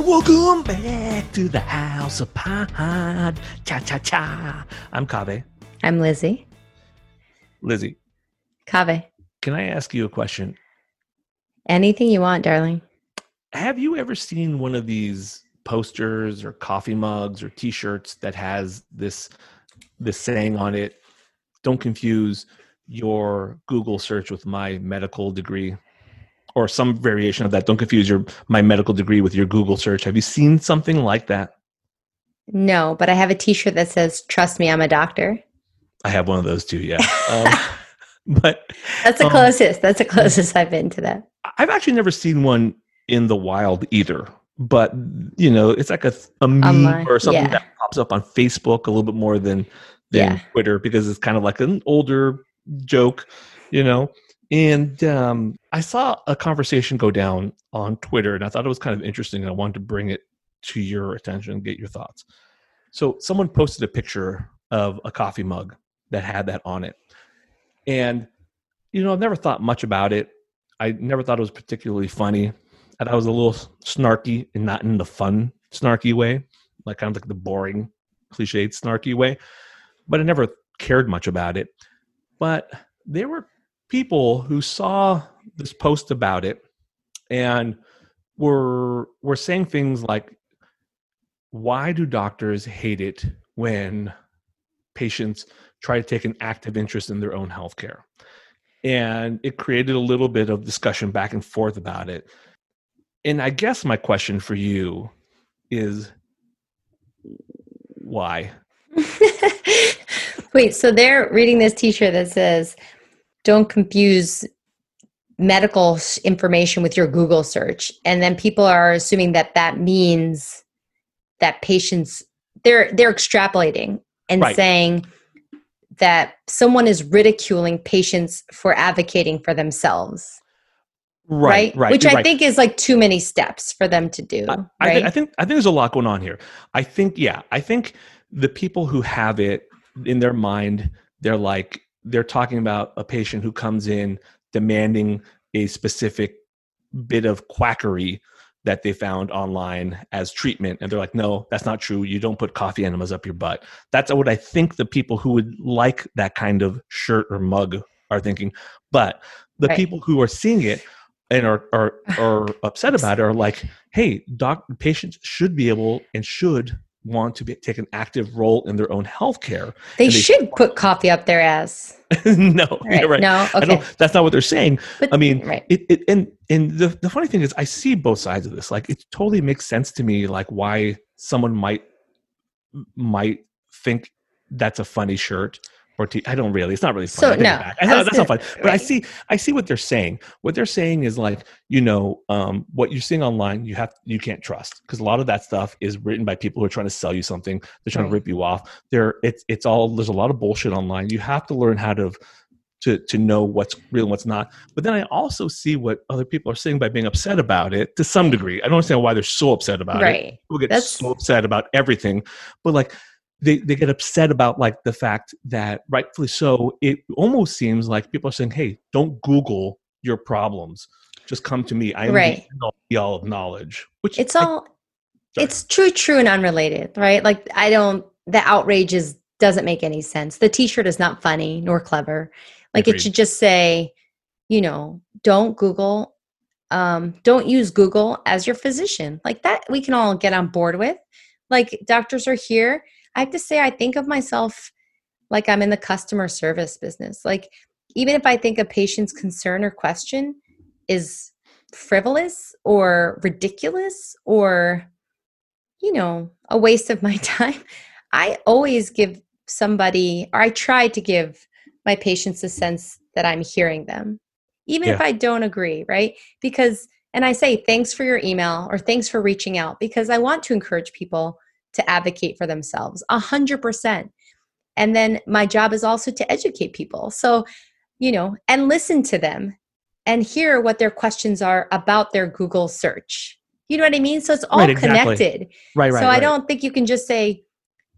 Welcome back to the House of Pod. Cha cha cha. I'm Kaveh. I'm Lizzie. Lizzie, Kaveh. can I ask you a question? Anything you want, darling. Have you ever seen one of these posters or coffee mugs or t-shirts that has this this saying on it, don't confuse your Google search with my medical degree or some variation of that. Don't confuse your my medical degree with your Google search. Have you seen something like that? No, but I have a T-shirt that says "Trust me, I'm a doctor." I have one of those too, yeah. Um, but That's the Um, closest. That's the closest I've been to that. I've actually never seen one in the wild either. But you know, it's like a, a meme Online, or something yeah. that pops up on Facebook a little bit more than than Yeah. Twitter because it's kind of like an older joke, you know. And um, I saw a conversation go down on Twitter, and I thought it was kind of interesting. And I wanted to bring it to your attention and get your thoughts. So, someone posted a picture of a coffee mug that had that on it, and you know, I've never thought much about it. I never thought it was particularly funny. I thought it was a little snarky and not in the fun snarky way, like kind of like the boring, cliched snarky way. But I never cared much about it. But there were people who saw this post about it and were were saying things like, "Why do doctors hate it when patients try to take an active interest in their own health care?" and it created a little bit of discussion back and forth about it. And I guess my question for you is why? Wait, so they're reading this T-shirt that says, "Don't confuse medical information with your Google search," and then people are assuming that that means that patients they're they're extrapolating and Right. saying that someone is ridiculing patients for advocating for themselves, right? right. Which I right. think is like too many steps for them to do, I, right? I, thi- I think I think there's a lot going on here. I think yeah, I think the people who have it in their mind, they're like they're talking about a patient who comes in demanding a specific bit of quackery that they found online as treatment. And they're like no that's not true. You don't put coffee enemas up your butt. That's what i think the people who would like that kind of shirt or mug are thinking. But the Right. people who are seeing it and are are, are upset about it are like hey doc patients should be able and should want to be, take an active role in their own health care they they- should put coffee up their ass. no Right. you're right No, okay. that's not what they're saying But, I mean, right. it, it and and the the funny thing is, I see both sides of this. Like, it totally makes sense to me, like why someone might might think that's a funny shirt or te- I don't really. It's not really fun. So, no, back. I I know that's not gonna- fun. But I see, I see what they're saying. What they're saying is like, you know, um, what you're seeing online, you have, you can't trust because a lot of that stuff is written by people who are trying to sell you something. They're trying to rip you off. There, it's, it's all. There's a lot of bullshit online. You have to learn how to, to, to know what's real and what's not. But then I also see what other people are saying by being upset about it to some degree. I don't understand why they're so upset about it Right. people get That's- so upset about everything but like they, they get upset about like the fact that rightfully so it almost seems like people are saying hey don't google your problems just come to me i'm Right. the all of knowledge which It's I- all Sorry. it's true, true and unrelated, right? Like I don't the outrage is doesn't make any sense. The t-shirt is not funny nor clever. Like Agreed. it should just say, you know, don't Google, um, don't use Google as your physician. Like that we can all get on board with. Like doctors are here. I have to say I think of myself like I'm in the customer service business. Like even if I think a patient's concern or question is frivolous or ridiculous or you know a waste of my time i always give somebody or i try to give my patients a sense that i'm hearing them even if i don't agree right because and i say thanks for your email or thanks for reaching out because i want to encourage people to advocate for themselves a hundred percent and then my job is also to educate people so you know and listen to them and hear what their questions are about their Google search. You know what I mean? So it's all Right, exactly. connected. right right so I right. don't think you can just say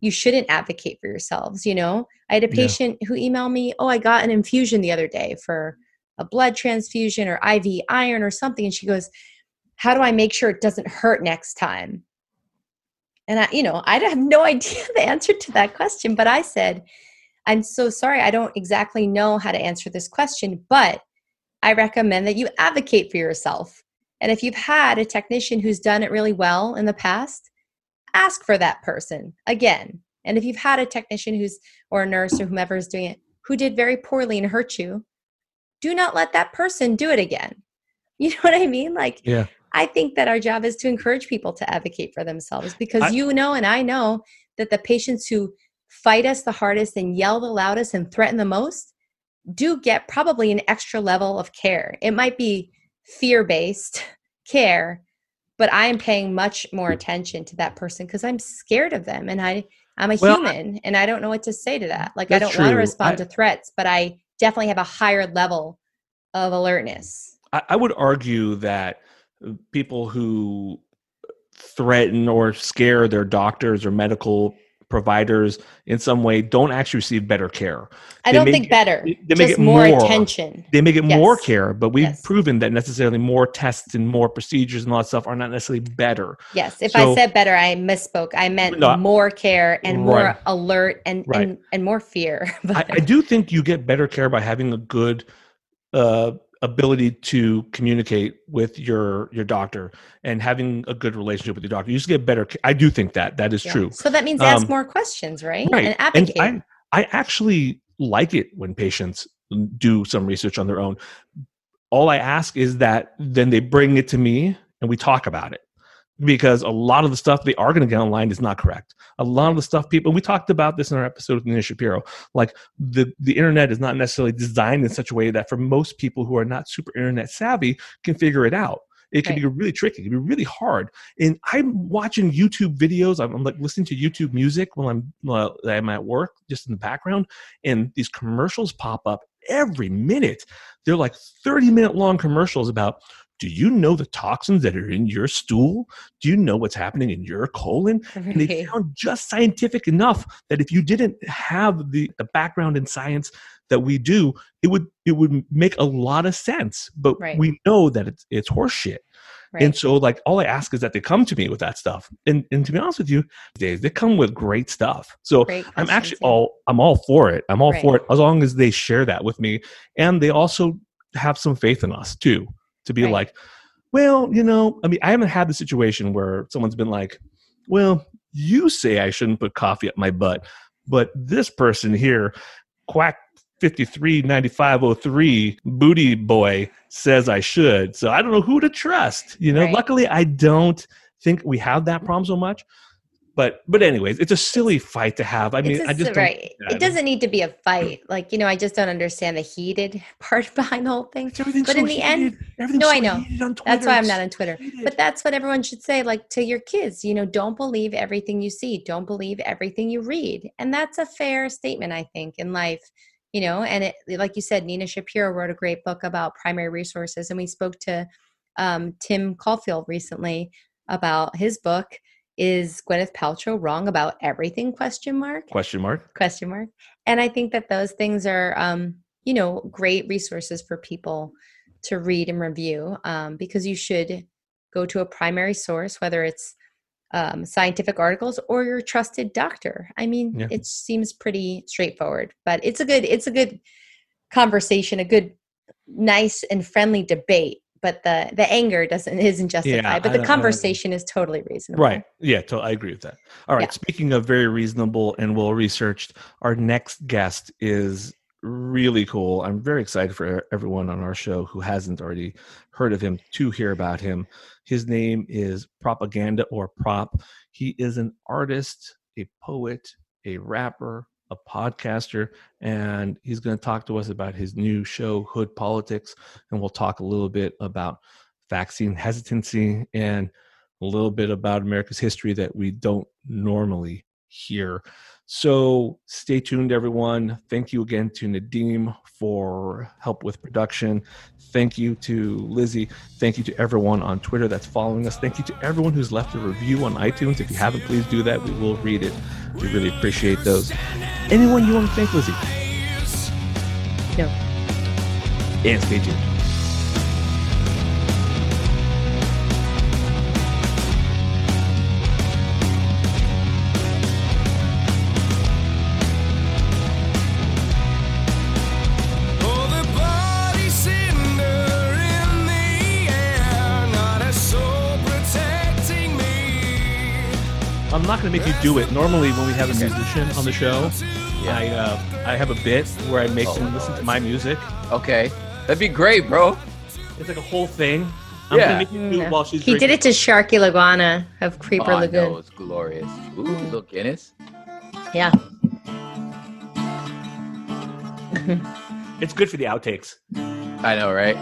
you shouldn't advocate for yourselves. You know, I had a Yeah. patient who emailed me, "Oh, I got an infusion the other day for a blood transfusion or IV iron or something," and she goes, "How do I make sure it doesn't hurt next time?" And I, you know, I have no idea the answer to that question, but I said, "I'm so sorry, I don't exactly know how to answer this question, but." I recommend that you advocate for yourself. And if you've had a technician who's done it really well in the past, ask for that person again. And if you've had a technician who's or a nurse or whomever is doing it who did very poorly and hurt you, do not let that person do it again. You know what I mean? Like yeah I think that our job is to encourage people to advocate for themselves because I- you know and I know that the patients who fight us the hardest and yell the loudest and threaten the most do get probably an extra level of care. It might be fear based care, but I am paying much more hmm. attention to that person because I'm scared of them and I I'm a Well, human and I don't know what to say to that. Like I don't want to respond I- to threats, but I definitely have a higher level of alertness. I, I would argue that people who threaten or scare their doctors or medical providers in some way don't actually receive better care. I They don't think get- better. they- just get more, more. attention. They may get more care, but we've Yes. proven that necessarily more tests and more procedures and all that stuff are not necessarily better. Yes, if So- I said better, I misspoke. I meant No, more care and more Right. alert and, Right. and and more fear. I, I do think you get better care by having a good uh, ability to communicate with your your doctor and having a good relationship with your doctor. You just get better. I do think that that is Yeah. true. So that means ask Um, more questions, right? right And advocate. and I, I actually like it when patients do some research on their own all i ask is that then they bring it to me and we talk about it because a lot of the stuff they are going to get online is not correct a lot of the stuff people we talked about this in our episode with Nina Shapiro like the the internet is not necessarily designed in such a way that for most people who are not super internet savvy can figure it out it can be really tricky. It can be really hard. And I'm watching YouTube videos. I'm, I'm like listening to YouTube music while I'm while I'm at work, just in the background, and these commercials pop up every minute. They're like 30 minute long commercials about. Do you know the toxins that are in your stool? Do you know what's happening in your colon? And they Right. sound just scientific enough that if you didn't have the, the background in science that we do, it would it would make a lot of sense. But Right. we know that it's it's horseshit. Right. And so, like, all I ask is that they come to me with that stuff. And and to be honest with you, days they come with great stuff. So Great I'm actually yeah. all I'm all for it. I'm all Right. for it as long as they share that with me, and they also have some faith in us too. To be Right. like, well, you know, I mean, I haven't had the situation where someone's been like, well, you say I shouldn't put coffee up my butt, but this person here, quack 539503 booty boy says I should. So I don't know who to trust. You know, Right. luckily I don't think we have that problem so much. But but anyways, it's a silly fight to have. I mean, I just- right. It doesn't need to be a fight. Like you know, I just don't understand the heated part behind the whole thing. But so in the end- heated. Everything's No, so I know. That's why I'm not on Twitter. heated. But that's what everyone should say, like to your kids. You know, don't believe everything you see. Don't believe everything you read. And that's a fair statement, I think, in life. You know, and it, like you said, Nina Shapiro wrote a great book about primary resources, and we spoke to um, Tim Caulfield recently about his book. Is Gwyneth Paltrow wrong about everything? Question mark question mark. question mark and i think that those things are um you know great resources for people to read and review um, because you should go to a primary source whether it's um, scientific articles or your trusted doctor i mean Yeah. it seems pretty straightforward but it's a good it's a good conversation a good nice and friendly debate but the the anger doesn't isn't justified I but the conversation is totally reasonable Right. Yeah. So I agree with that. All right. Yeah. Speaking of very reasonable and well researched, our next guest is really cool. I'm very excited for everyone on our show who hasn't already heard of him to hear about him. His name is Propaganda or Prop. He is an artist, a poet, a rapper, a podcaster, and he's going to talk to us about his new show, Hood Politics. And we'll talk a little bit about vaccine hesitancy and a little bit about America's history that we don't normally hear. So stay tuned, everyone. Thank you again to Nadim for help with production. Thank you to Lizzie. Thank you to everyone on Twitter that's following us. Thank you to everyone who's left a review on iTunes. If you haven't, please do that. We will read it. We really appreciate those. Anyone you want to thank, Lizzie? no And stay tuned. I'm not going to make you do it. Normally, when we have a musician on the show, I uh, I have a bit where I make them listen to my music. Okay, that'd be great, bro. It's like a whole thing. I'm Yeah. gonna make you do it while she's he did it to Sharky Laguana of Creeper oh, Lagoon. know, it's glorious. Ooh, little Guinness. Yeah. It's good for the outtakes. I know, right?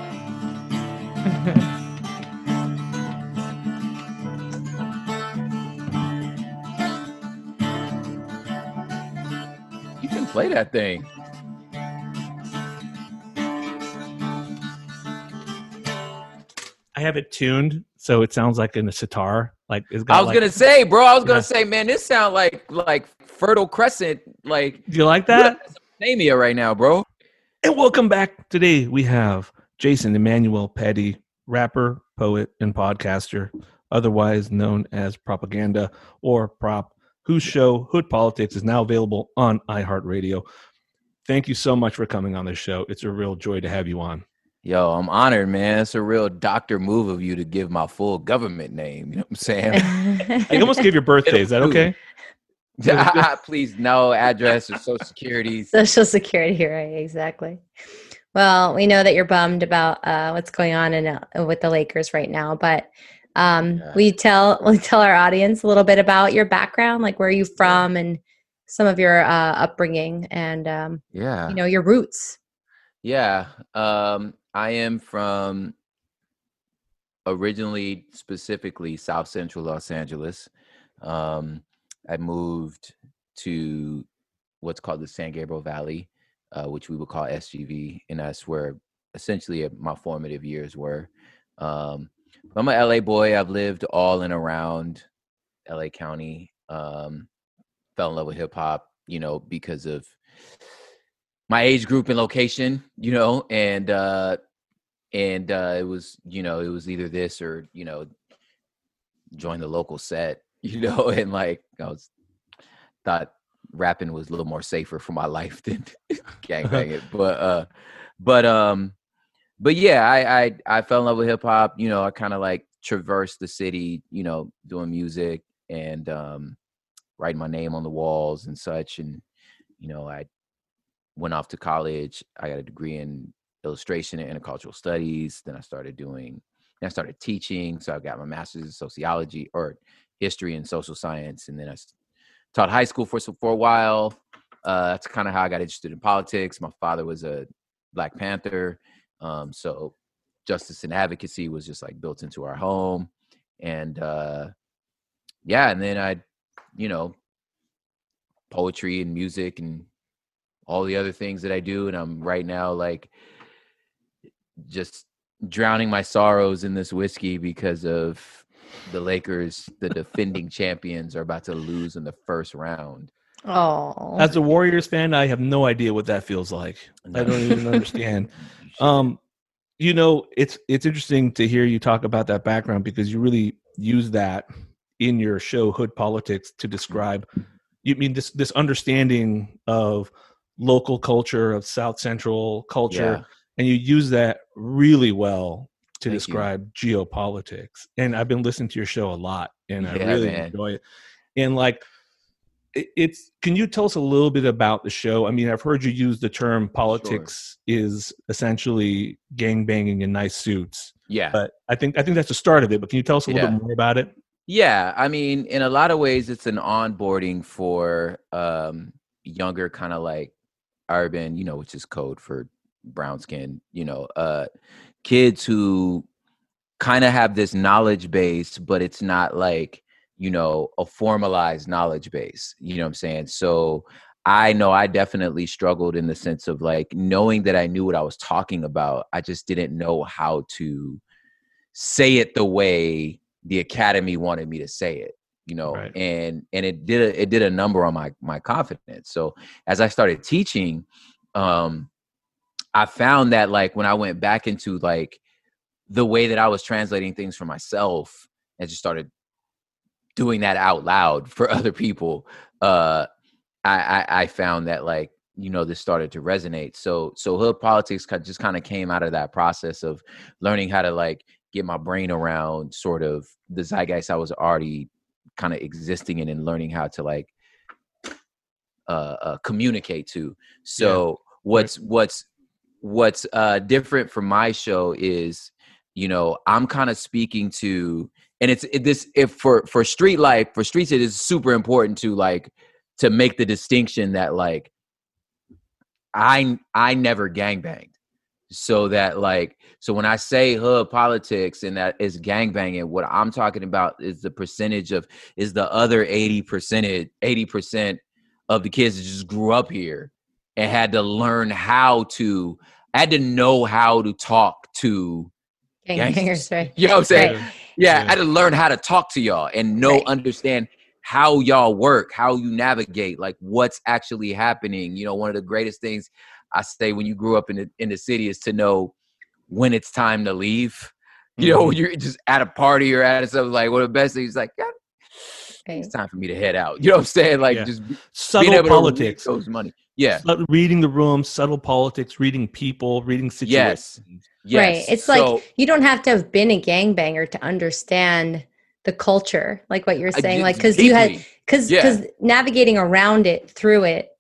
play that thing. I have it tuned so it sounds like in a sitar. Like it's got I was like- gonna say, bro. I was gonna Yeah. say, man, this sound like like Fertile Crescent, like Do you like that? Mesopotamia right now, bro. And welcome back. Today we have Jason Emmanuel Petty, rapper, poet, and podcaster, otherwise known as Propaganda or Prop, whose show Hood Politics is now available on iHeartRadio. Thank you so much for coming on this show. It's a real joy to have you on. Yo, I'm honored, man. It's a real doctor move of you to give my full government name. You know what I'm saying? I almost gave your birthday. Is that okay? Please, no address or social security. Social Security, right? Exactly. Well, we know that you're bummed about uh, what's going on in uh, with the Lakers right now, but um, Yeah. we tell we tell our audience a little bit about your background, like where are you from, and some of your uh, upbringing, and um, Yeah. you know your roots. Yeah. Um, I am from originally, specifically South Central Los Angeles. Um, I moved to what's called the San Gabriel Valley, uh, which we would call SGV, and that's where essentially my formative years were. Um, I'm a LA boy. I've lived all in around LA County. Um, fell in love with hip hop, you know, because of my age group and location, you know, and uh and uh it was, you know, it was either this or, you know, join the local set, you know, and like I was thought rapping was a little more safer for my life than gangbanging. It. But uh but um but yeah, I I I fell in love with hip hop, you know, I kind of like traversed the city, you know, doing music and um writing my name on the walls and such and you know, I went off to college. I got a degree in illustration and intercultural studies. Then I started doing, I started teaching. So I got my master's in sociology or history and social science, and then I taught high school for for a while. Uh, that's kind of how I got interested in politics. My father was a Black Panther, um, so justice and advocacy was just like built into our home, and uh, yeah, and then I, you know, poetry and music and all the other things that I do, and I'm right now like just drowning my sorrows in this whiskey because of the Lakers, the defending champions, are about to lose in the first round. Oh, As a Warriors fan, I have no idea what that feels like. I don't even understand. Um, you know, it's it's interesting to hear you talk about that background because you really use that in your show Hood Politics to describe you mean this this understanding of local culture of South Central culture Yeah. and you use that really well to Thank you. describe geopolitics. And I've been listening to your show a lot and I really man. enjoy it. And like it- it's can you tell us a little bit about the show? I mean, I've heard you use the term politics is essentially gang banging in nice suits. Yeah. But I think I think that's the start of it. But can you tell us a little Yeah. bit more about it? Yeah, I mean, in a lot of ways, it's an onboarding for um, younger, kind of like urban, you know, which is code for brown skin, you know, uh, kids who kind of have this knowledge base, but it's not like, you know, a formalized knowledge base. You know what I'm saying? So I know I definitely struggled in the sense of like knowing that I knew what I was talking about. I just didn't know how to say it the way the academy wanted me to say it you know Right. and and it did a, it did a number on my my confidence so as i started teaching um i found that like when i went back into like the way that i was translating things for myself and just started doing that out loud for other people uh i i, I found that like you know this started to resonate. So so hood politics just kind of came out of that process of learning how to like get my brain around sort of the zeitgeist I was already kind of existing in and learning how to like uh, uh communicate to. So what's what's what's uh different from my show is you know I'm kind of speaking to and it's it, this if for for street life for streets it is super important to like to make the distinction that like I I never gang banged so that like so when i say hood politics and that is gang banging what i'm talking about is the percentage of is the other 80 percent 80 percent of the kids that just grew up here and had to learn how to I had to know how to talk to gangbangers, right? you know what i'm saying Right. Yeah, Yeah. I had to learn how to talk to y'all and know, Right. understand how y'all work, how you navigate, like what's actually happening. You know, one of the greatest things I say when you grew up in the in the city is to know when it's time to leave. You know, mm-hmm. when you're just at a party or at something like one of the best things like, yeah, Right. it's time for me to head out. You know what I'm saying? Like Yeah. just being Subtle able politics. to those money. Yeah. Subtle- reading the room, subtle politics, reading people, reading situations. Yes. Yes. Right. It's So- like you don't have to have been a gangbanger to understand the culture, like what you're saying, like because you had deeply. because Yeah. because navigating around it, through it,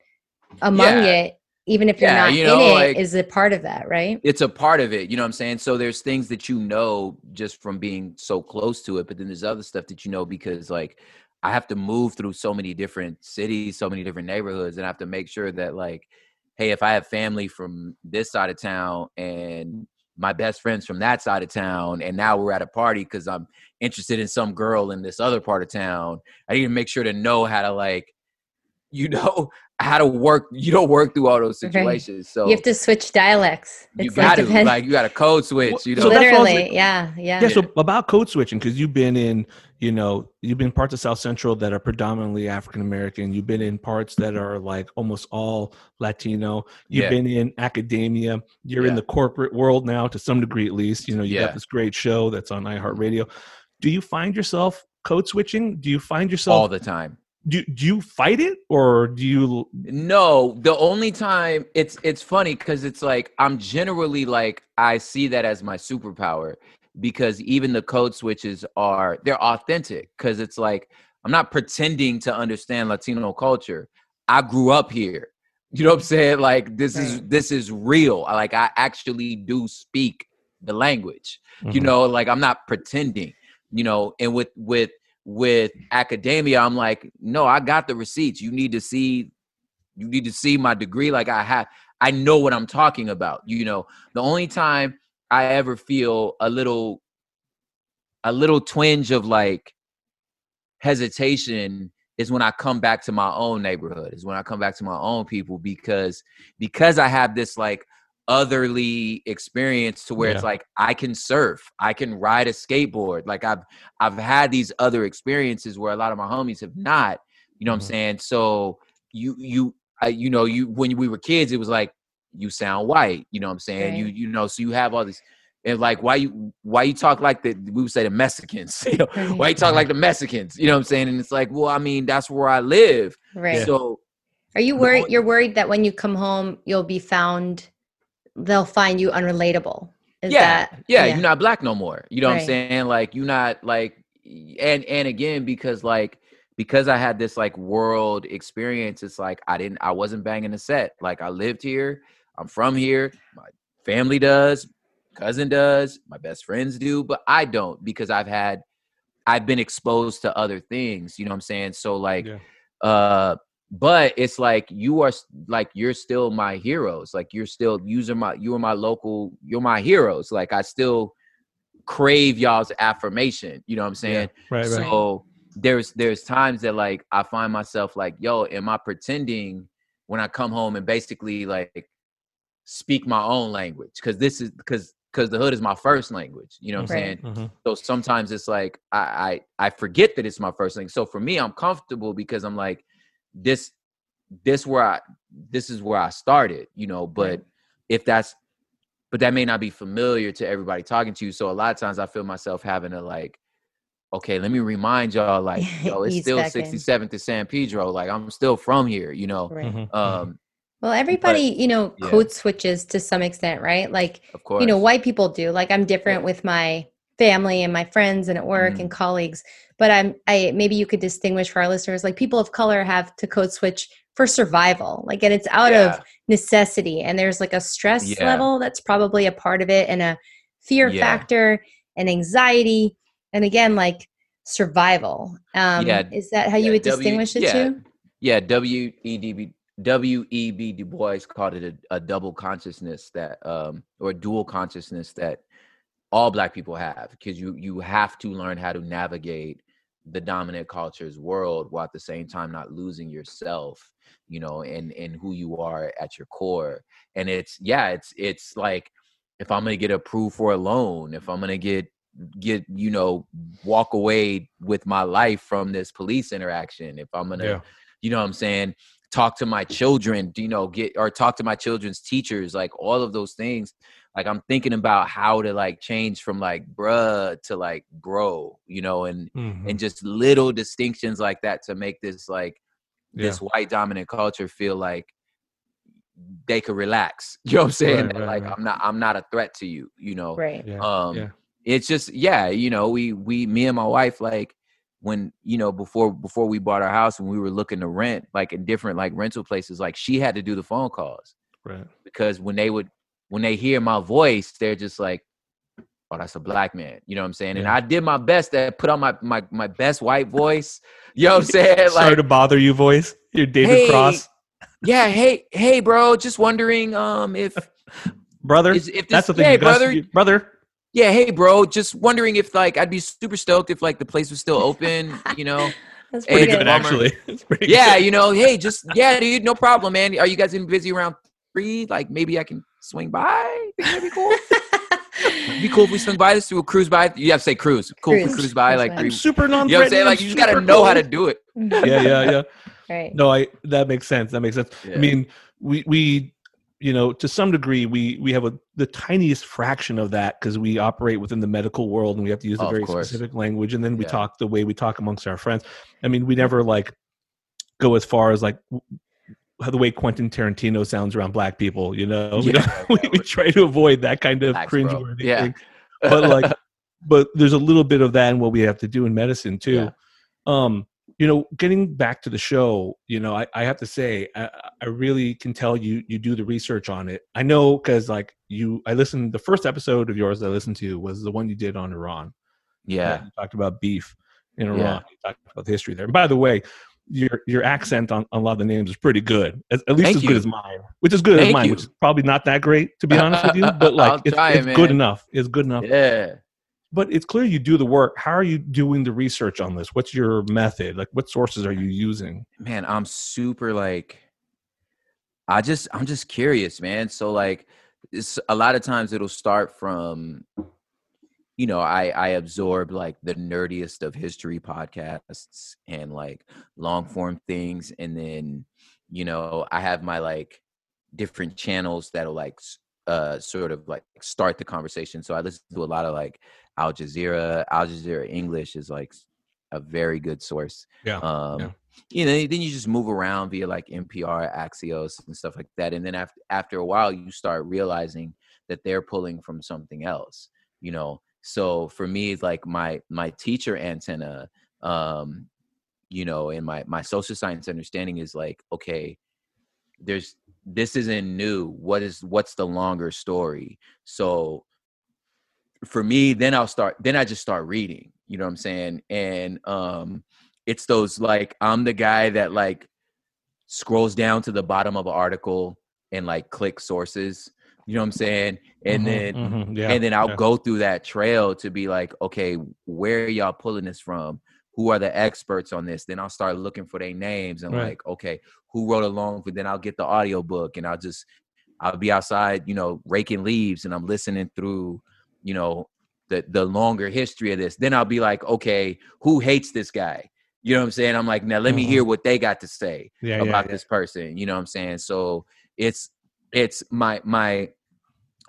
among Yeah. it, even if you're not you in know, it, like- is a part of that, right? it's a part of it you know what i'm saying so there's things that you know just from being so close to it but then there's other stuff that you know because like i have to move through so many different cities so many different neighborhoods and i have to make sure that like hey if i have family from this side of town and my best friends from that side of town and now we're at a party because i'm interested in some girl in this other part of town. I need to make sure to know how to like you know how to work you don't work through all those Right. situations so you have to switch dialects. you It's got to depend- like you got to code switch. Well, You know, so that's what I was literally, like- yeah, yeah, Yeah, so about code switching, because you've been in, you know, you've been parts of South Central that are predominantly African American. You've been in parts that are like almost all Latino. You've Yeah. been in academia. You're in the corporate world now, to some degree at least. You know, you Yeah. got this great show that's on iHeartRadio. Do you find yourself code switching? Do you find yourself? all the time. Do, do you fight it, or do you? No, the only time it's it's funny because it's like I'm generally like I see that as my superpower because even the code switches are they're authentic because it's like I'm not pretending to understand Latino culture. I grew up here. You know what I'm saying? Like this is this is real. Like I actually do speak the language. you Mhm. know like i'm not pretending you know and with with with academia, I'm like, no, I got the receipts. You need to see, you need to see my degree. Like I have, I know what I'm talking about. You know, the only time I ever feel a little, a little twinge of like hesitation is when I come back to my own neighborhood, is when I come back to my own people because because I have this like otherly experience to where it's like I can surf, I can ride a skateboard. Like I've I've had these other experiences where a lot of my homies have not. You know what Mhm. I'm saying? So you you I, you know you when we were kids, it was like you sound white. You know what I'm saying? You Right. you know so you have all these. And like why you why you talk like the we would say the Mexicans, you know, Right. why you talk like the Mexicans, you know what I'm saying? And it's like, well, I mean, that's where I live. Right. So Are you worried? You're worried that when you come home, you'll be found. They'll find you unrelatable. Is yeah, that yeah, you're not black no more. You know what I'm saying? Like you're not like and and again because like because I had this like world experience, it's like I didn't I wasn't banging the set. Like I lived here, I'm from here, my family does, cousin does, my best friends do, but I don't because I've had I've been exposed to other things, you know what I'm saying? So like Yeah. uh but it's like you are like you're still my heroes like you're still using my you are my local you're my heroes like i still crave y'all's affirmation you know what i'm saying Right, right. so there's there's times that like i find myself like yo am i pretending when i come home and basically like speak my own language because this is because because the hood is my first language you know what i'm Right. saying Mhm. so sometimes it's like I, I I forget that it's my first thing. So for me, I'm comfortable because I'm like, this this where I this is where I started, you know. But if that's but that may not be familiar to everybody talking to you. So a lot of times I feel myself having to like, okay, let me remind y'all, like, yo, it's still back 67th to San Pedro. Like I'm still from here, you know. Right. Mhm. Um, Well, everybody, you know, yeah. code switches to some extent, right? Like, of course. you know, white people do. Like, I'm different with my family and my friends and at work Mm-hmm. and colleagues. But I'm, I maybe you could distinguish for our listeners. Like, people of color have to code switch for survival. Like, and it's out Yeah. of necessity. And there's like a stress Yeah. level that's probably a part of it, and a fear Yeah. factor, and anxiety, and again, like survival. Um, Yeah. is that how you would W- distinguish the yeah. two? yeah w e d b w e b du bois called it a, a double consciousness that um or dual consciousness that all black people have because you you have to learn how to navigate the dominant culture's world while at the same time not losing yourself you know and and who you are at your core and it's yeah it's it's like if i'm gonna get approved for a loan if i'm gonna get get you know walk away with my life from this police interaction if i'm gonna Yeah. you know what i'm saying talk to my children you know get or talk to my children's teachers like all of those things like i'm thinking about how to like change from like bruh to like bro you know and Mhm. and just little distinctions like that to make this like Yeah. this white dominant culture feel like they could relax you know what i'm saying Right, That, right, like right. i'm not i'm not a threat to you you know Right. Yeah. um yeah. it's just yeah you know we we me and my wife like when you know before before we bought our house and we were looking to rent like in different like rental places like she had to do the phone calls Right. because when they would when they hear my voice they're just like oh that's a black man you know what i'm saying and i did my best to put on my my, my best white voice you know what i'm saying Sorry like to bother you, voice. You're David Hey, Cross, yeah hey hey bro just wondering um if brother. is, if this, That's the thing, hey you brother brother. yeah hey bro just wondering if like i'd be super stoked if like the place was still open you know That's pretty Pretty good. actually. Pretty yeah good. you know hey just yeah dude no problem man are you guys gonna busy around three like maybe i can swing by that'd be cool It'd be cool if we swing by this through a cruise by you have to say cruise cool if we Cruise. cruise by Cruise like by. three super non you know what i'm saying like you just gotta know how to do it Yeah, yeah, yeah. right. No, I that makes sense. That makes sense. Yeah. I mean, we we you know to some degree we we have a the tiniest fraction of that because we operate within the medical world and we have to use a very specific language and then we Yeah. talk the way we talk amongst our friends. I mean, we never like go as far as like w- how the way Quentin Tarantino sounds around black people. You know, we, Yeah, we, yeah, we try to avoid that kind of Facts, cringeworthy Yeah. thing. But like, but there's a little bit of that in what we have to do in medicine too. Yeah. Um, you know, getting back to the show, you know, I, I have to say, I, I really can tell you you do the research on it. I know because like you, I listened. The first episode of yours I listened to was the one you did on Iran. yeah you talked about beef, in Yeah. Iraq. You talk about the history there. And by the way, your your accent on, on a lot of the names is pretty good, as, at least Thank as you. good as mine, which is good as mine, you. which is probably not that great to be honest with you, but like it's, try, it's good enough. It's good enough. Yeah. But it's clear you do the work. How are you doing the research on this? What's your method? Like, what sources are you using? man i'm super like i just i'm just curious man so like it's a lot of times it'll start from you know i i absorb like the nerdiest of history podcasts and like long form things and then you know i have my like different channels that'll like uh sort of like start the conversation so i listen to a lot of like al jazeera al jazeera english is like a very good source Yeah, um yeah. you know then you just move around via like npr axios and stuff like that and then after after a while you start realizing that they're pulling from something else you know so for me like my my teacher antenna um you know and my my social science understanding is like okay there's this isn't new. What is what's the longer story? So for me then i'll start then i just start reading you know what i'm saying? And um it's those like i'm the guy that like scrolls down to the bottom of an article and like click sources you know what i'm saying? And Mhm, then mhm, yeah, and then i'll yeah. go through that trail to be like okay where are y'all pulling this from? Who are the experts on this? Then i'll start looking for their names and Right. like okay who wrote along for then i'll get the audio book and i'll just i'll be outside you know raking leaves and i'm listening through you know the the longer history of this. Then i'll be like okay who hates this guy? You know what i'm saying? I'm like now let me hear what they got to say Mm-hmm. Yeah, yeah, about yeah. this person. You know what i'm saying? So it's it's my my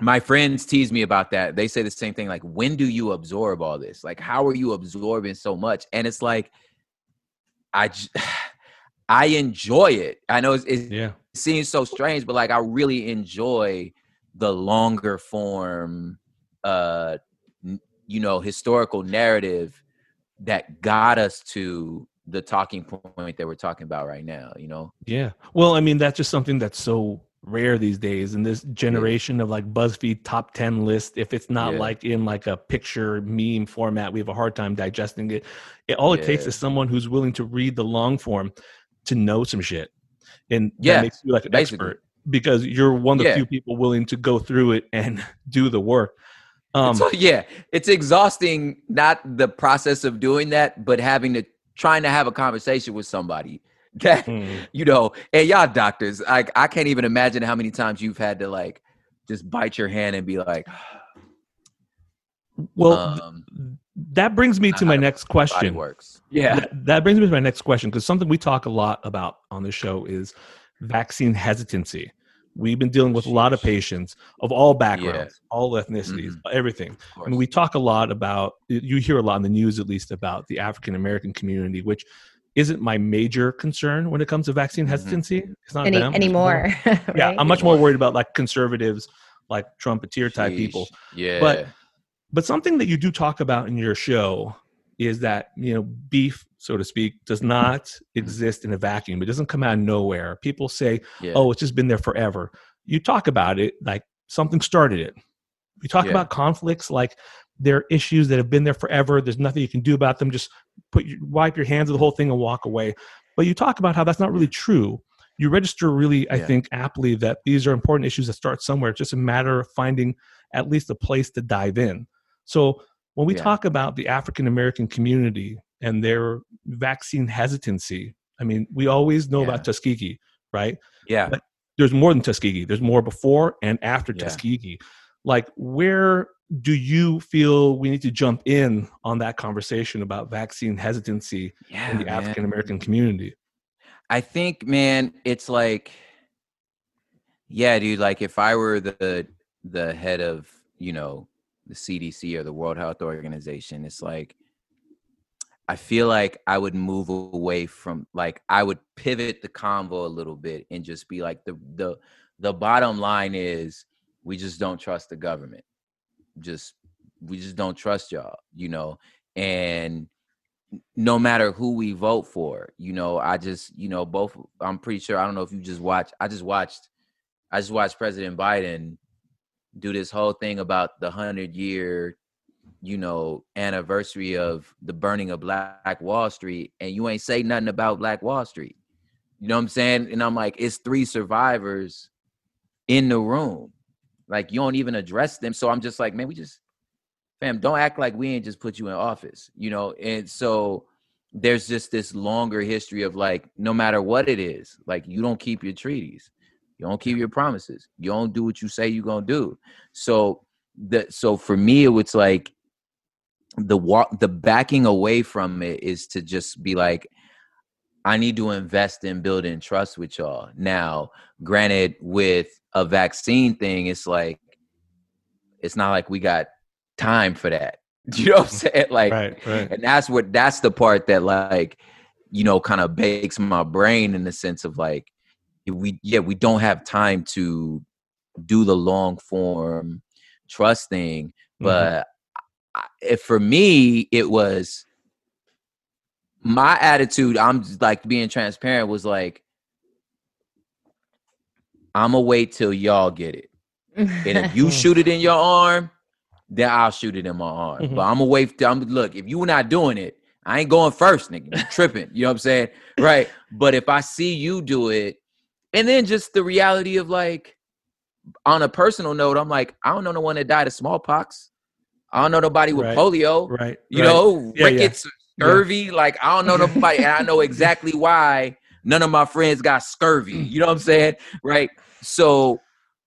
my friends tease me about that they say the same thing like when do you absorb all this like how are you absorbing so much and it's like i j- i enjoy it i know it's, it's Yeah. it seems so strange, but like I really enjoy the longer form, uh, n- you know, historical narrative that got us to the talking point that we're talking about right now. You know, Yeah. Well, I mean, that's just something that's so rare these days in this generation of like BuzzFeed top 10 list. If it's not Yeah. like in like a picture meme format, we have a hard time digesting it. it all it takes is someone who's willing to read the long form to know some shit. And Yeah, that makes you like an basically. expert because you're one of the Yeah. few people willing to go through it and do the work. Um, so yeah, it's exhausting. Not the process of doing that, but having to trying to have a conversation with somebody that mm, you know. And y'all doctors, like I can't even imagine how many times you've had to like just bite your hand and be like, well, um, that brings me to my next question. works. Yeah. That, that brings me to my next question because something we talk a lot about on the show is vaccine hesitancy. We've been dealing with a lot of patients of all backgrounds, all ethnicities, Mm-hmm. everything. I mean, we talk a lot about, you hear a lot in the news at least about the African American community, which isn't my major concern when it comes to vaccine Mhm. hesitancy. It's not Any them. It's more- anymore. Yeah. I'm much more worried about like conservatives, like Trumpeteer type people. Yeah. But but something that you do talk about in your show is that you know beef, so to speak, does not exist in a vacuum. It doesn't come out of nowhere. People say, yeah. "Oh, it's just been there forever." You talk about it like something started it. You talk Yeah. about conflicts like they're issues that have been there forever. There's nothing you can do about them. Just put your, wipe your hands of the whole thing and walk away. But you talk about how that's not really true. You register really, I Yeah. think, aptly that these are important issues that start somewhere. It's just a matter of finding at least a place to dive in. So when we Yeah. talk about the African American community and their vaccine hesitancy, I mean, we always know about Tuskegee, right? yeah. but- There's more than Tuskegee. There's more before and after Yeah. Tuskegee. Like, where do you feel we need to jump in on that conversation about vaccine hesitancy Yeah. in the. African American community? I think, man, it's like, yeah, dude. Like, if I were the the head of, you know, the CDC or the World Health Organization, it's like, I feel like I would move away from, like, I would pivot the convo a little bit and just be like, the the the bottom line is, we just don't trust the government. Just we just don't trust y'all, you know, and no matter who we vote for, you know, I just, you know, both I'm pretty sure I don't know if you just watched I just watched I just watched President Biden do this whole thing about the hundred year you know, anniversary of the burning of Black Wall Street, and you ain't say nothing about Black Wall Street. You know what I'm saying? And I'm like, it's three survivors in the room. Like you don't even address them. So I'm just like, man, we just fam, don't act like we ain't just put you in office, you know? And so there's just this longer history of like, no matter what it is, like you don't keep your treaties, you don't keep your promises, you don't do what you say you're gonna do. So the so for me, it was like the walk the backing away from it is to just be like, I need to invest in building trust with y'all. Now, granted, with a vaccine thing, it's like it's not like we got time for that. You know what I'm saying? Like, Right, right. and that's what that's the part that like, you know, kind of bakes my brain in the sense of like, we yeah, we don't have time to do the long form trust thing. Mm-hmm. But I, if for me, it was my attitude. I'm like being transparent was like, I'm gonna wait till y'all get it. And if you shoot it in your arm, then I'll shoot it in my arm. Mhm. But I'm gonna wait. Till, I'm look. If you were not doing it, I ain't going first, nigga. You tripping? You know what I'm saying? Right. But if I see you do it, and then just the reality of like, on a personal note, I'm like, I don't know no one that died of smallpox. I don't know nobody with Right. polio. right. You right. know, Yeah, yeah. Rickets, scurvy. Like I don't know nobody, and I know exactly why none of my friends got scurvy. You know what I'm saying? Right. So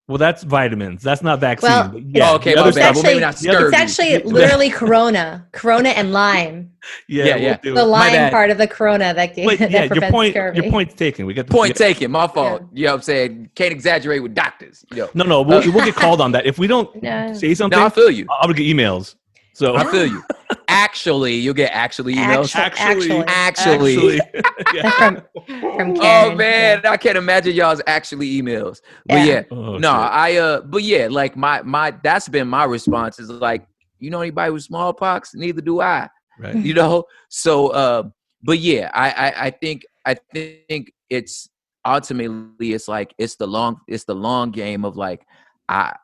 Well, that's vitamins. That's not vaccine. Well, but it's- oh, okay, the my bad. stuff- Well, maybe not scurvy. It's actually literally Corona, Corona and lime. Yeah, Yeah, we'll yeah. The it. lime part of the Corona that, But that yeah, your point. scurvy. Your point's taken. We got the point taken. My fault. You know what I'm saying? Can't exaggerate with doctors. You know. No, no, we'll, uh, we'll get called on that if we don't No. say something. No, I feel you. I'm gonna get emails. So I feel you. Actually, you'll get actually emails. Actu- actually, Actually. yeah. from from Oh Karen. man, I can't imagine y'all's actually emails. But Yeah. yeah, Oh, no, shit. I uh, but yeah, like my my that's been my response is like, you know anybody with smallpox? Neither do I. right. You know. So, uh, but yeah, I I, I think I think it's ultimately it's like it's the long it's the long game of like I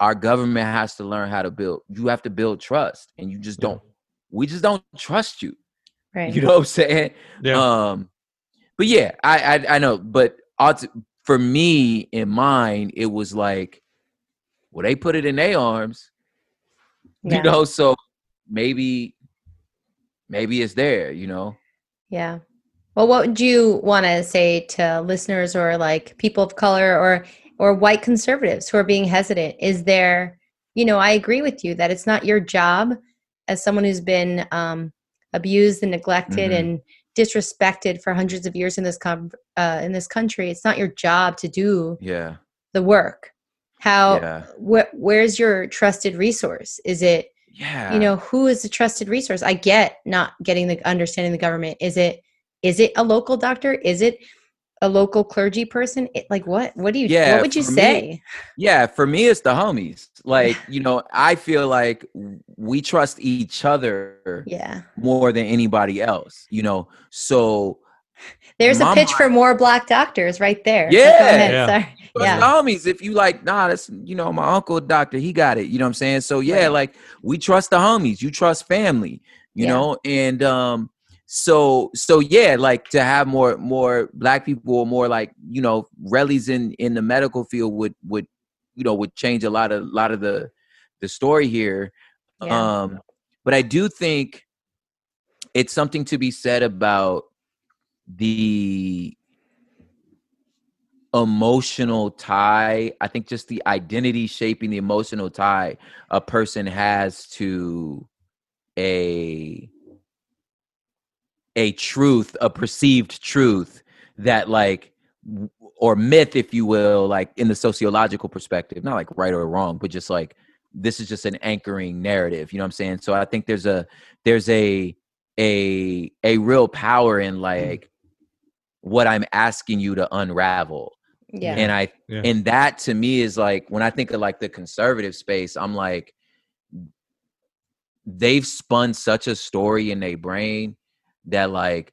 our government has to learn how to build. You have to build trust, and you just don't. We just don't trust you. Right. You know what I'm saying? Yeah. Um, but yeah, I I, I know. But for me, in mine, it was like, well, they put it in their arms, yeah. you know. So maybe, maybe it's there, you know. Yeah. Well, what would you want to say to listeners or like people of color or or white conservatives who are being hesitant? Is there, you know, I agree with you that it's not your job as someone who's been um, abused and neglected Mhm. and disrespected for hundreds of years in this com- uh, in this country. It's not your job to do Yeah, the work. How? Yeah. Wh- where's your trusted resource? Is it yeah. you know who is the trusted resource i get not getting the understanding the government is it is it a local doctor is it a local clergy person it, like what what do you Yeah, what would you for me- say Yeah, for me, it's the homies. Like, you know, I feel like we trust each other yeah more than anybody else, you know. So, there's a pitch mi- for more black doctors right there Go Yeah. ahead, Yeah. sorry. trust yeah the homies. If you like, nah, that's, you know, my uncle, doctor, he got it. You know what I'm saying? So, yeah, Right. like, we trust the homies. You trust family, you Yeah. know? And, um, so so yeah like to have more more black people or more like you know rallies in in the medical field would would you know would change a lot of a lot of the the story here Yeah. um but i do think it's something to be said about the emotional tie i think just the identity shaping the emotional tie a person has to a a truth a perceived truth that like or myth if you will like in the sociological perspective not like right or wrong but just like this is just an anchoring narrative you know what i'm saying? So i think there's a there's a a a real power in like what i'm asking you to unravel. Yeah. And i Yeah. and that to me is like when i think of like the conservative space i'm like they've spun such a story in their brain that like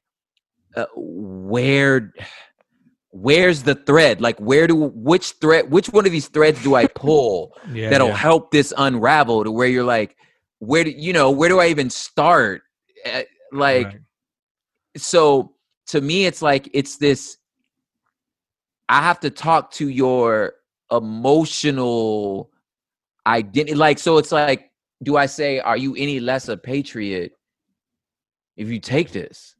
uh, where where's the thread like where do which thread which one of these threads do i pull Yeah, that'll yeah. help this unravel to where you're like where do you know where do I even start? Eh, Like Right. so to me it's like it's this i have to talk to your emotional identity like so it's like do i say are you any less a patriot if you take this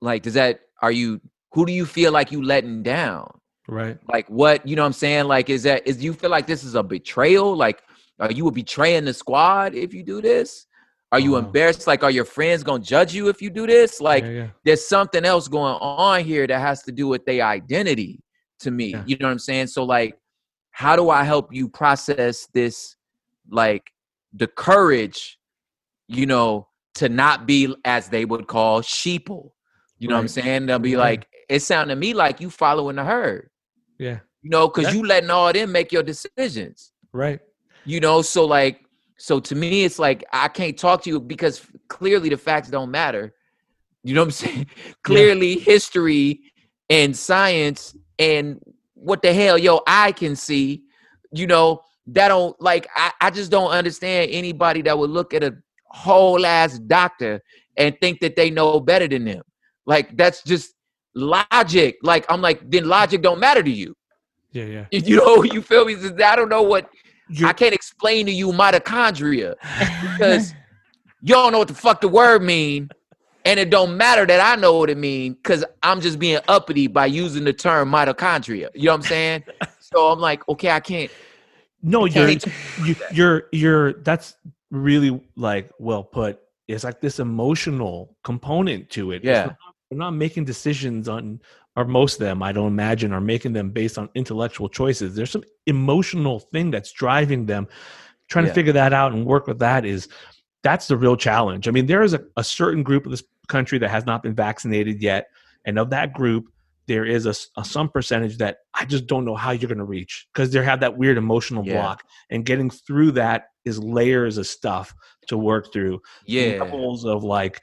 like does that are you who do you feel like you letting down right. like what you know what i'm saying like is that is you feel like this is a betrayal like are you betraying the squad if you do this are you Wow. embarrassed like are your friends gonna judge you if you do this like yeah, yeah. there's something else going on here that has to do with their identity to me Yeah. you know what i'm saying so like how do i help you process this like the courage you know to not be as they would call sheeple. You know what i'm saying? They'll be Yeah. like it sounded to me like you following the herd. Yeah. you know because you letting all them make your decisions. Right. you know so like so to me it's like i can't talk to you because clearly the facts don't matter. You know what i'm saying? Clearly history and science and what the hell yo I can see you know that don't like I, I just don't understand anybody that would look at a whole ass doctor and think that they know better than them like that's just logic like i'm like then logic don't matter to you Yeah. Yeah. you know you feel me i don't know what You're- I can't explain to you mitochondria because you don't know what the fuck the word mean, and it don't matter that I know what it mean because I'm just being uppity by using the term mitochondria. You know what I'm saying? so I'm like, okay, I can't. No, I you're, can't you're, you're, that's really like well put. It's like this emotional component to it. Yeah. not- We're not making decisions on, or most of them, I don't imagine, are making them based on intellectual choices. There's some emotional thing that's driving them. Trying Yeah. to figure that out and work with that is, that's the real challenge. I mean, there is a, a certain group of this country that has not been vaccinated yet. And of that group, there is a, a some percentage that I just don't know how you're going to reach because they have that weird emotional Yeah. block, and getting through that is layers of stuff to work through. Yeah, levels of like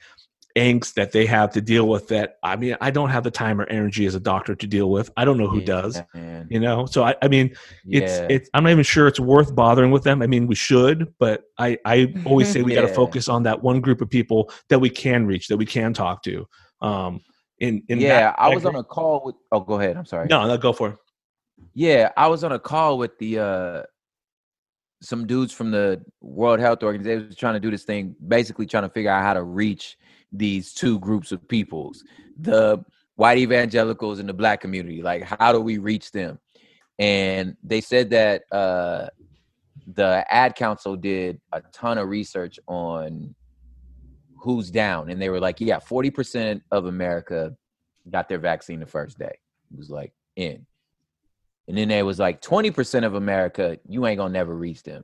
angst that they have to deal with. That I mean, I don't have the time or energy as a doctor to deal with. I don't know who Yeah, does. man. You know, so I, I mean, it's Yeah. it's. I'm not even sure it's worth bothering with them. I mean, we should, but I I always say we got to focus on that one group of people that we can reach, that we can talk to. Um, in in yeah. that, I was on a call with. Oh, go ahead. I'm sorry. no, no, go for it. Yeah, I was on a call with the uh some dudes from the World Health Organization trying to do this thing, basically trying to figure out how to reach these two groups of peoples, the white evangelicals and the black community. Like, how do we reach them? And they said that uh the ad council did a ton of research on who's down, and they were like, yeah, 40% of America got their vaccine the first day. It was like in. And then there was like 20% of America, you ain't gonna never reach them.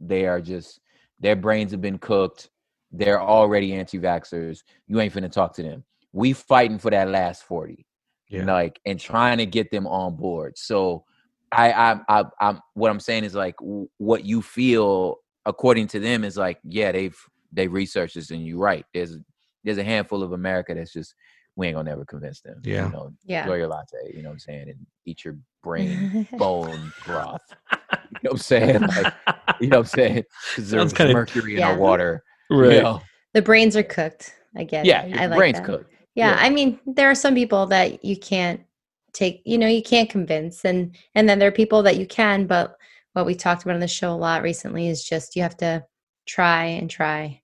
They are just their brains have been cooked. They're already anti-vaxxers. You ain't finna talk to them. We fighting for that last 40. Yeah. Like and trying to get them on board. So I I I I'm what I'm saying is like what you feel according to them is like, yeah, they've they research this and you're right. There's there's a handful of America that's just we ain't gonna never convince them. Yeah. You know, Yeah. enjoy your latte, you know what I'm saying, and eat your brain bone broth. You know what I'm saying? Like, you know what I'm saying? Because there's Sounds kinda- mercury in Yeah. our water. right. You know? the brains are cooked. I get Yeah, it. your I like brain's that. cooked. Yeah, Yeah. I mean, there are some people that you can't take, you know, you can't convince and and then there are people that you can, but what we talked about on the show a lot recently is just you have to try and try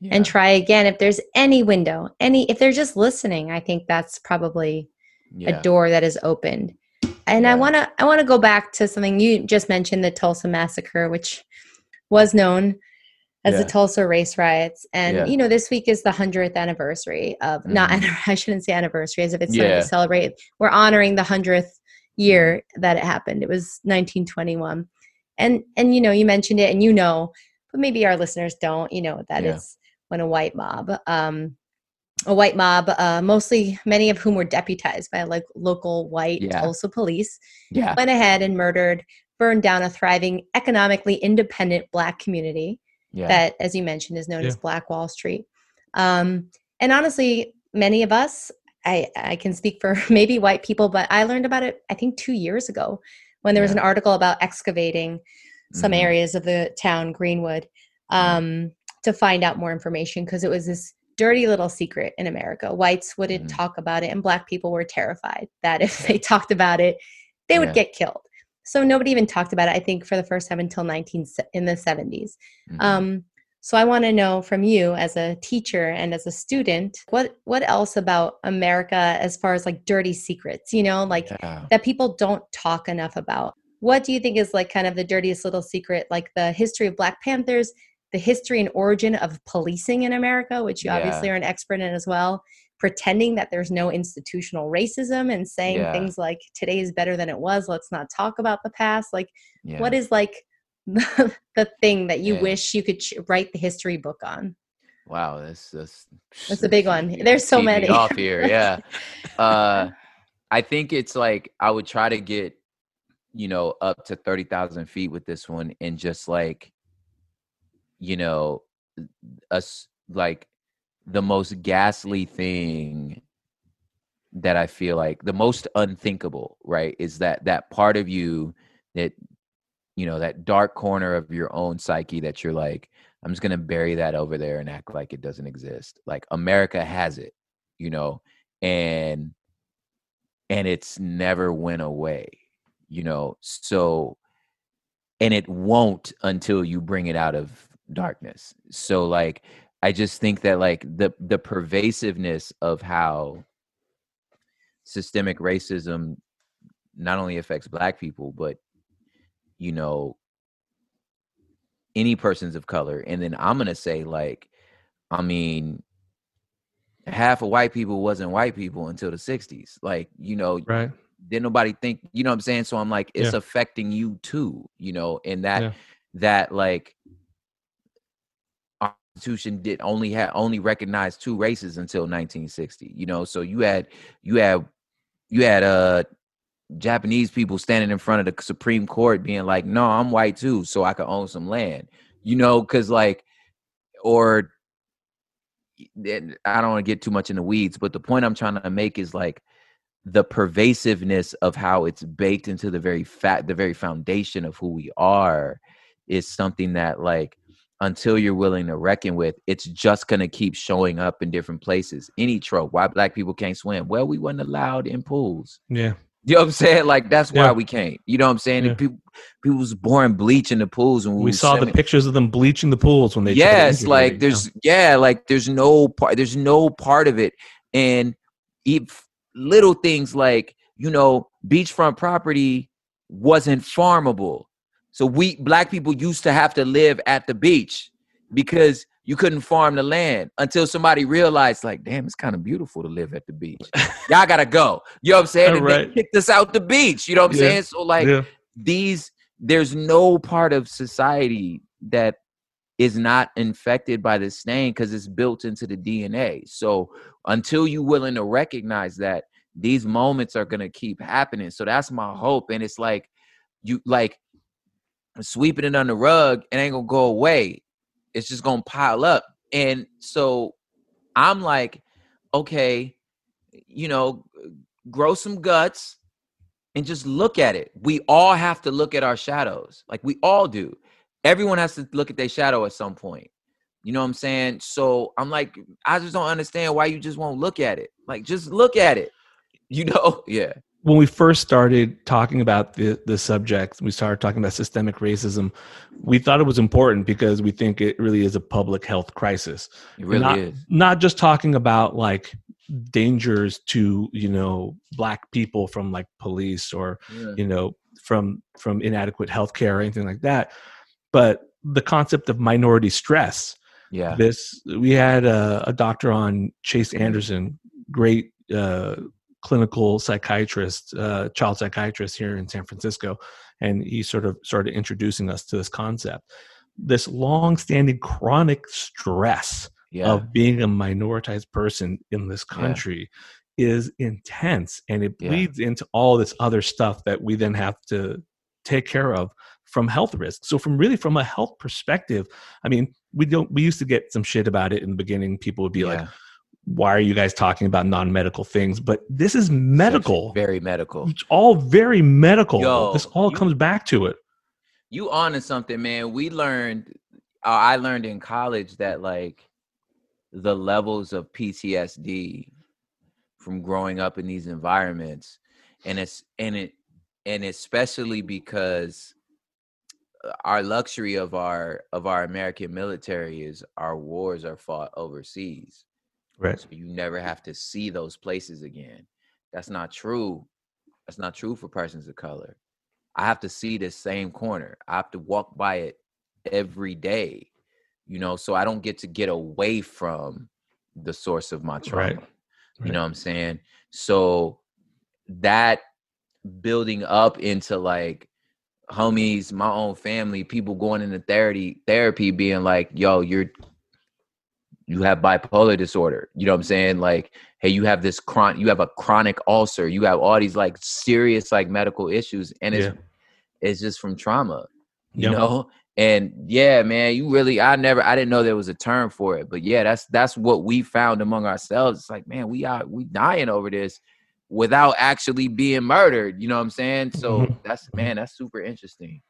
Yeah. and try again if there's any window, any if they're just listening, I think that's probably yeah. a door that is opened. And I want to I want to go back to something you just mentioned the Tulsa massacre which was known as Yeah. the Tulsa race riots and Yeah. you know this week is the 100th anniversary of not mm-hmm. I shouldn't say anniversary as if it's Yeah. to celebrate we're honoring the 100th year mm-hmm. that it happened it was 1921 and and you know you mentioned it and you know but maybe our listeners don't you know that Yeah. it's when a white mob um a white mob, uh, mostly many of whom were deputized by like local white Yeah. Tulsa police, yeah. went ahead and murdered, burned down a thriving, economically independent black community Yeah. that, as you mentioned, is known as Black Wall Street. Um, and honestly, many of us, I, I can speak for maybe white people, but I learned about it, I think, two years ago when there was an article about excavating some Mhm. areas of the town, Greenwood. um, to find out more information because it was this dirty little secret in America. Whites wouldn't Mhm. talk about it, and black people were terrified that if they talked about it, they would Yeah. get killed. So nobody even talked about it. I think for the first time until 19 in the 70s. Mhm. Um, so I want to know from you as a teacher and as a student, what what else about America as far as like dirty secrets, you know, like Yeah. that people don't talk enough about. What do you think is like kind of the dirtiest little secret, like the history of Black Panthers, the history and origin of policing in America, which you obviously Yeah. are an expert in as well, pretending that there's no institutional racism and saying Yeah. things like today is better than it was, let's not talk about the past. Like yeah. what is like the, thing that you wish you could ch- write the history book on? Wow, that's that's That's a big one. There's so many. off here. Yeah, uh, I think it's like I would try to get you know up to thirty thousand feet with this one, and just like you know us like the most ghastly thing that I feel like the most unthinkable, right, is that that part of you that you know that dark corner of your own psyche that you're like i'm just going to bury that over there and act like it doesn't exist. Like america has it you know and and it's never went away you know so and it won't until you bring it out of darkness so like i just think that like the the pervasiveness of how systemic racism not only affects black people but you know any persons of color and then i'm gonna say like i mean half of white people wasn't white people until the 60s like you know Right. didn't nobody think you know what i'm saying so i'm like it's Yeah. affecting you too you know and that Yeah. that like constitution did only had only recognized two races until 1960 you know? So you had you had you had uh japanese people standing in front of the supreme court being like no i'm white too so i can own some land you know? Because like or I don't want to get too much in the weeds, but the point I'm trying to make is like the pervasiveness of how it's baked into the very fact, the very foundation of who we are is something that like until you're willing to reckon with, it's just gonna keep showing up in different places. Any trope, why black people can't swim? Well, we weren't allowed in pools. Yeah. You know what I'm saying? Like that's why Yeah. we can't. You know what I'm saying? Yeah. People people was pouring bleach in the pools and we, We saw the pictures of them bleaching the pools when they. to yes like it, yeah. there's yeah like there's no part there's no part of it and if little things like you know beachfront property wasn't farmable so we black people used to have to live at the beach because you couldn't farm the land until somebody realized like damn it's kind of beautiful to live at the beach y'all gotta go you know what i'm saying and Right. they kicked us out the beach you know what i'm Yeah. saying so like yeah. these there's no part of society that is not infected by this stain because it's built into the DNA. So until you're willing to recognize that these moments are gonna keep happening. So that's my hope. And it's like you like sweeping it on the rug, it ain't gonna go away. It's just gonna pile up. And so I'm like, okay, you know, grow some guts and just look at it. We all have to look at our shadows. Like we all do. Everyone has to look at their shadow at some point. You know what I'm saying? So I'm like, I just don't understand why you just won't look at it. Like, just look at it. You know? Yeah. When we first started talking about the the subject, we started talking about systemic racism. We thought it was important because we think it really is a public health crisis. It really not, is. Not just talking about like dangers to you know black people from like police or Yeah. you know from from inadequate health care or anything like that, but the concept of minority stress. Yeah. This we had a, a doctor on Chase Anderson, great uh, clinical psychiatrist, uh, child psychiatrist here in San Francisco, and he sort of started introducing us to this concept. This long-standing chronic stress Yeah. of being a minoritized person in this Yeah. country is intense, and it Yeah. bleeds into all this other stuff that we then have to take care of from health risks. So from really from a health perspective, I mean, we don't we used to get some shit about it in the beginning. People would be like, Yeah. Why are you guys talking about non-medical things? But this is medical. Very medical. It's all very medical. Yo, this all you- comes back to it. You on to something, man. We learned uh, I learned in college that like the levels of PTSD from growing up in these environments, and it's and it and especially because uh, our luxury of our of our American military is our wars are fought overseas. Right. So you never have to see those places again. That's not true. That's not true for persons of color. I have to see this same corner. I have to walk by it every day, you know, so I don't get to get away from the source of my trauma. Right. You know what I'm saying? So that building up into like homies, my own family, people going into therapy, therapy being like, yo, you're you have bipolar disorder. You know what I'm saying? Like, hey, you have this chron you have a chronic ulcer, you have all these like serious like medical issues, and it's Yeah. it's just from trauma, you Yeah. know? And yeah, man, you really I never I didn't know there was a term for it. But yeah, that's that's what we found among ourselves. It's like, man, we are we dying over this without actually being murdered. You know what I'm saying? So Mhm. that's man, that's super interesting.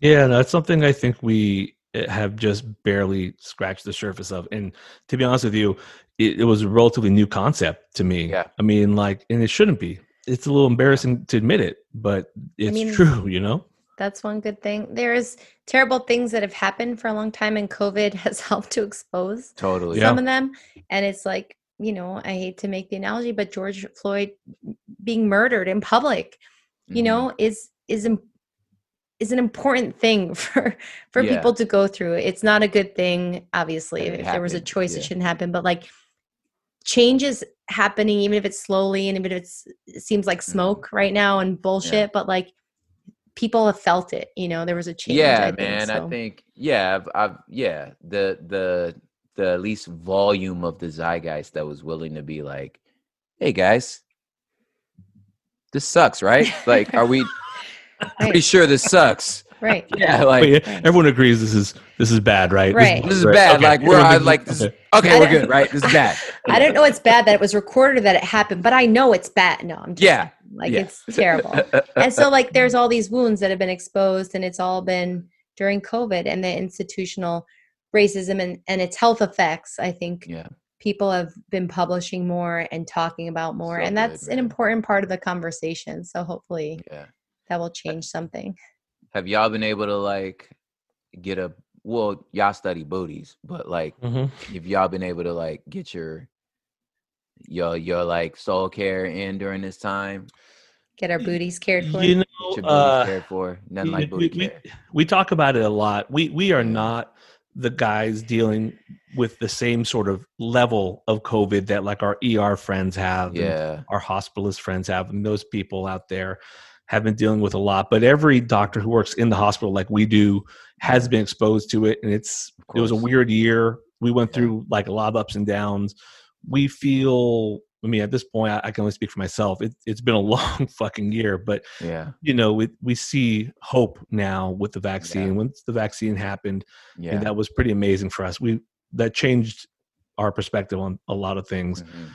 Yeah, that's something I think we have just barely scratched the surface of. And to be honest with you, it, it was a relatively new concept to me. Yeah. I mean, like, and it shouldn't be. It's a little embarrassing to admit it, but it's mean- true, you know? That's one good thing. There's terrible things that have happened for a long time, and COVID has helped to expose Totally. Yeah. some of them. And it's like, you know, I hate to make the analogy, but George Floyd being murdered in public, you Mhm. know, is is im- is an important thing for for Yeah. people to go through. It's not a good thing, obviously. If, it there was a choice, yeah. it shouldn't happen. But like, change is happening, even if it's slowly, and even if it's it seems like Mhm. smoke right now and bullshit. But like, people have felt it. You know, there was a change. yeah I think, man so. i think yeah I've, I've yeah the the the least volume of the zeitgeist that was willing to be like hey guys this sucks right like are we pretty sure this sucks right. yeah like yeah, Right. everyone agrees this is this is bad, right? Right. this is right. bad Okay. like we're Everyone uh, like this is, okay. okay we're good right this is bad I don't know it's bad that it was recorded or that it happened, but I know it's bad. No, I'm just Yeah, like yeah. it's terrible. and so like there's all these wounds that have been exposed and it's all been during COVID and the institutional racism and, and its health effects. I think yeah people have been publishing more and talking about more. So and good, that's an man. important part of the conversation. So hopefully yeah that will change something. have y'all been able to like get a well y'all study booties but like Mhm. if y'all been able to like get your your your like soul care in during this time Get our booties cared for. You know, get your booty uh, cared for nothing like we, booty we, care we talk about it a lot. We we are not the guys dealing with the same sort of level of COVID that like our ER friends have, and yeah our hospitalist friends have, and those people out there have been dealing with a lot. But every doctor who works in the hospital, like we do, has been exposed to it, and it's it was a weird year. We went Yeah. through like a lot of ups and downs. We feel. I mean, at this point, I, I can only speak for myself. It, it's been a long fucking year, but yeah you know, we, we see hope now with the vaccine. Yeah. Once the vaccine happened, yeah and that was pretty amazing for us. We that changed our perspective on a lot of things. Mhm.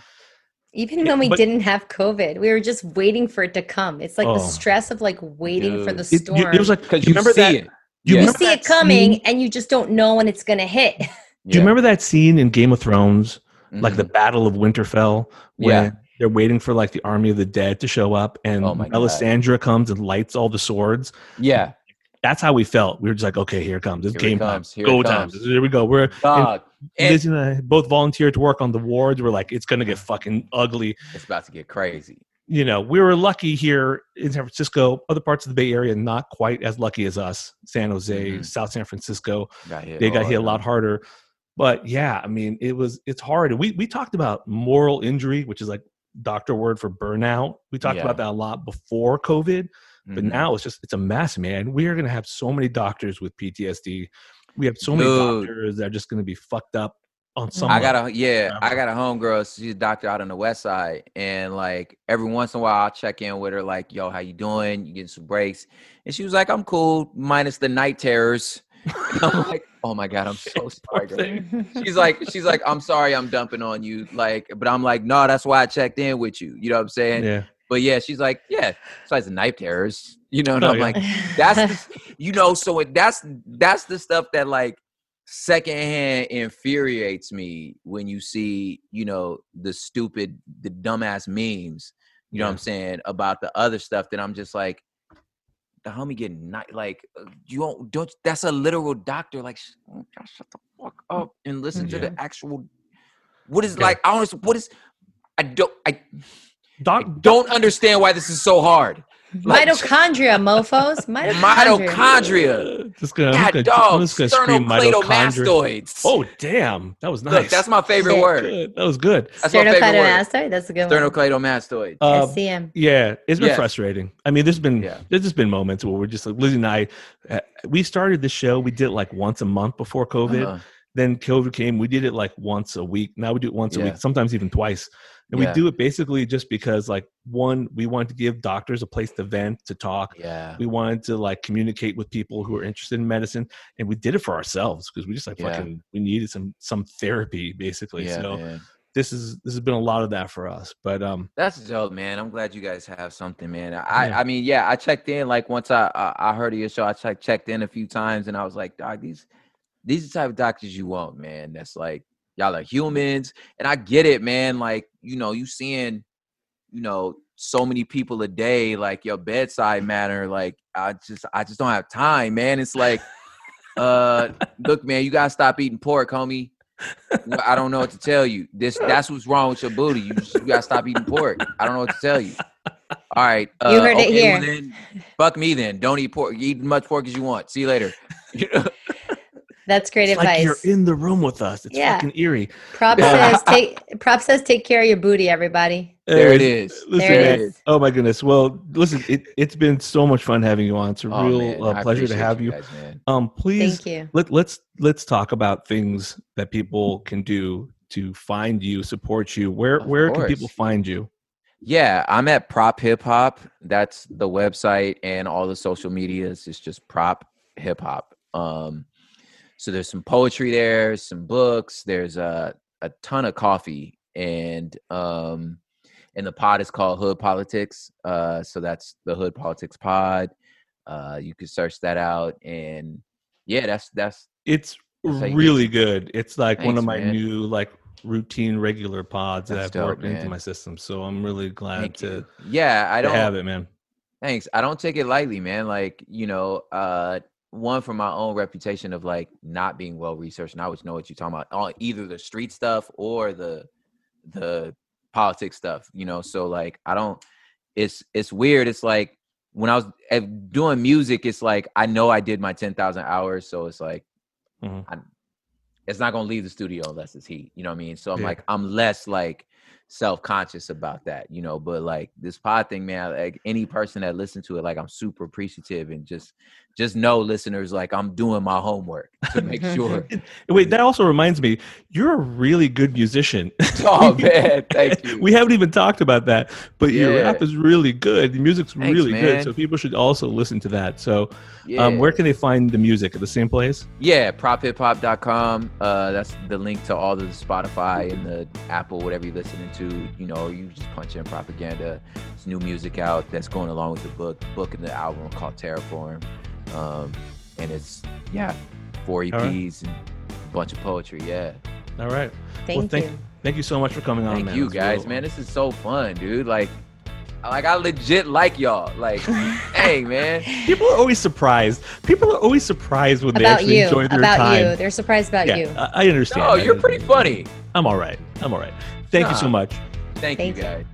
Even Yeah, when we but- didn't have COVID, we were just waiting for it to come. It's like the Oh. stress of like waiting for the Dude. It, storm. it was like, because do you, remember see that? it you Yeah. you see it coming scene- and you just don't know when it's going to hit. Do you remember that scene in Game of Thrones, like the Mhm. Battle of Winterfell, where Yeah. they're waiting for like the army of the dead to show up, and Oh my God. Comes and lights all the swords. yeah That's how we felt. We were just like, okay, here it comes. It's Here game comes. time. Here Go time. Here we go. We're dog and and I both volunteered to work on the wards. We're like, it's gonna get fucking ugly. it's about to get crazy you know, we were lucky here in San Francisco. Other parts of the Bay Area, not quite as lucky as us. San Jose, Mhm. South San Francisco, got they got hit a lot harder. But yeah, I mean, it was it's hard. We we talked about moral injury, which is like doctor word for burnout. We talked Yeah. about that a lot before COVID, but Mhm. now it's just it's a mess, man. We are gonna have so many doctors with PTSD. We have so many doctors that are just gonna be fucked up on some. I got a yeah, I got a homegirl. She's a doctor out on the west side, and like every once in a while, I'll check in with her, like, "Yo, how you doing? You getting some breaks?" And she was like, "I'm cool, minus the night terrors." I'm like, "Oh my god, I'm so sorry." girl." She's like, "She's like, I'm sorry, I'm dumping on you." Like, but I'm like, "No, that's why I checked in with you." You know what I'm saying? yeah. But yeah, she's like, "Yeah, besides the night terrors." You know, and Oh, I'm yeah. like, that's the, you know so it, that's that's the stuff that like secondhand infuriates me when you see, you know, the stupid, the dumbass memes, you know what I'm saying, about the other stuff that I'm just like, the homie getting not like uh, you don't don't that's a literal doctor like oh, shut the fuck up and listen to the actual what is Okay. like I don't what is I don't I Doc, don't understand why this is so hard. Like, Mitochondria, mofos. Mitochondria. Mitochondria. just gonna, I'm God just gonna, I'm dog, just gonna scream mitochondria. Oh damn, that was nice. Look, that's my favorite Shit. word. good. That was good. That's my favorite. Sternocleidomastoid. That's a good one. Sternocleidomastoid. Uh, SCM. Yeah, it's been Yes. frustrating. I mean, there's been Yeah. there's just been moments where we're just like Lizzie and I. Uh, we started the show. We did it like once a month before COVID. Uh-huh. Then COVID came. We did it like once a week. Now we do it once a week, sometimes even twice. And Yeah. we do it basically just because, like, one, we wanted to give doctors a place to vent, to talk. Yeah. We wanted to like communicate with people who are interested in medicine, and we did it for ourselves because we just like Yeah. fucking we needed some some therapy basically. Yeah, so man. this is this has been a lot of that for us. But um, That's dope, man. I'm glad you guys have something, man. I, Yeah. I mean, yeah, I checked in like once I, I I heard of your show. I checked checked in a few times, and I was like, dog, these these are the type of doctors you want, man. That's like y'all are humans, and I get it, man. Like you know, you seeing, you know, so many people a day, like your bedside manner. Like I just I just don't have time, man. It's like, uh, look, man, you gotta stop eating pork, homie. I don't know what to tell you. This that's what's wrong with your booty. You, just, you gotta stop eating pork. I don't know what to tell you. All right. Uh, You heard it okay, well here. then, fuck me then. Don't eat pork. Eat as much pork as you want. See you later. You know? That's great it's like advice. you're in the room with us. It's Yeah. fucking eerie. Prop says take prop says take care of your booty, everybody. There it is. listen, There it man, is. Oh my goodness. Well, listen, it, it's been so much fun having you on. It's a Oh, real man, uh, pleasure to have you. guys. Um, please Thank you. let let's let's talk about things that people can do to find you, support you. Where Of where can people find you? Yeah, I'm at Prop Hip Hop. That's the website and all the social medias. It's just Prop Hip Hop. Um, so there's some poetry there, some books. There's a a ton of coffee, and um, and the pod is called Hood Politics. Uh, so that's the Hood Politics Pod. Uh, you can search that out, and yeah, that's that's It's That's how you get really good. It's like one of my man. new like routine regular pods that That's I've dope, worked into my system. So I'm really glad thank to, you. Yeah, I don't have it, man. Thanks. I don't take it lightly, man. Like, you know, uh one for my own reputation of like not being well researched and I always know what you're talking about on either the street stuff or the the politics stuff, you know. So like I don't it's it's weird. It's like when I was eh, doing music, it's like I know I did my 10,000 hours, so it's like Mhm. I, it's not going to leave the studio unless it's heat, you know what I mean? So I'm Yeah. like I'm less like self-conscious about that you know but like this pod thing man like any person that listens to it like i'm super appreciative and just just know listeners like i'm doing my homework to make sure. Wait, that also reminds me, you're a really good musician. oh man thank you. we haven't even talked about that, but your rap is really good. The music's Thanks, really good, so people should also listen to that. So, yeah um, where can they find the music? At the same place? yeah prophiphop.com uh that's the link to all the spotify and the apple whatever you're listening to. You know you just punch in propaganda. It's new music out that's going along with the book book and the album called terraform um and it's yeah four All right. eps and a bunch of poetry yeah All right. Thank well, thank you. Thank you so much for coming on, thank you It guys real- man this is so fun dude like like i legit like y'all like hey man People are always surprised. People are always surprised when they actually you. enjoy their About time. you. They're surprised about yeah, you. I, I understand. oh that. you're pretty funny I'm all right. I'm all right. Thank you so much. thank, Thank you you.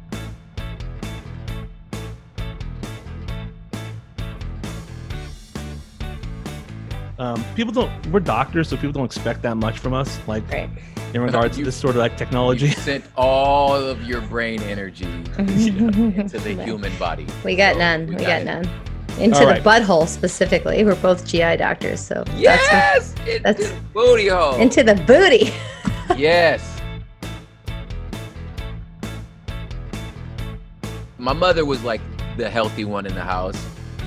Um, people don't. We're doctors, so people don't expect that much from us. Like Right. in regards You- to this sort of like technology. You sent all of your brain energy into the human body. We got So none. We, got it. none. Into All the right. butthole specifically. We're both GI doctors, so that's Yes, into that's- the booty hole. into the booty. yes. My mother was like the healthy one in the house,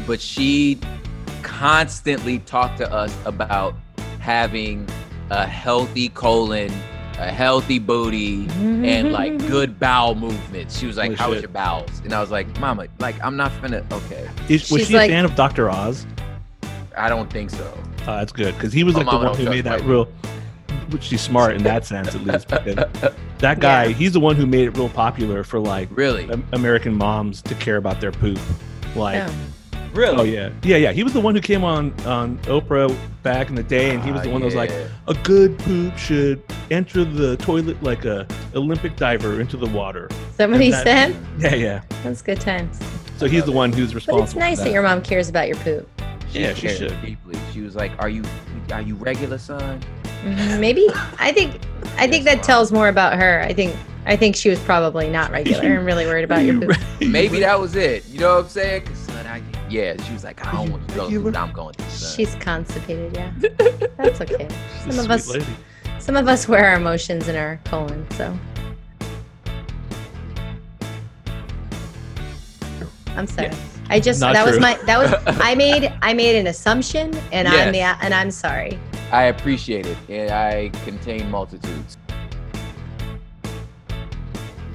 but she constantly talk to us about having a healthy colon, a healthy booty, and like good bowel movements. She was like, Holy "How was shit. your bowels?" And I was like, "Mama, like I'm not finna." Okay, Is, was She's she a like- fan of Dr. Oz? I don't think so. Uh, that's good because he was My like the mama one don't who made that white real. Which she's smart in that sense, at least. Because that guy, Yeah. he's the one who made it real popular for like Really? Am- American moms to care about their poop. Like, Yeah. Really? oh yeah, yeah, yeah. He was the one who came on on Oprah back in the day, and he was Ah, the one that was like, a good poop should enter the toilet like a Olympic diver into the water. Is that what he said? Yeah, yeah. That's good times. So he's the one who's responsible. But responsible. it's nice for that your mom cares about your poop. Yeah, she cared should. deeply. She was like, "Are you are you regular, son?" Mhm. Maybe I think I think that tells more about her. I think I think she was probably not regular and really worried about your poop. Maybe that was it. You know what I'm saying? 'Cause, son, I, yeah, she was like, "I don't want you to go, regular? but I'm going to." Son. She's constipated, yeah. That's okay. She's Some a of sweet us lady. some of us wear our emotions in our colon, so I'm sorry. I just Not that was my that was I made I made an assumption and I'm the and I'm sorry. I appreciate it, and I contain multitudes.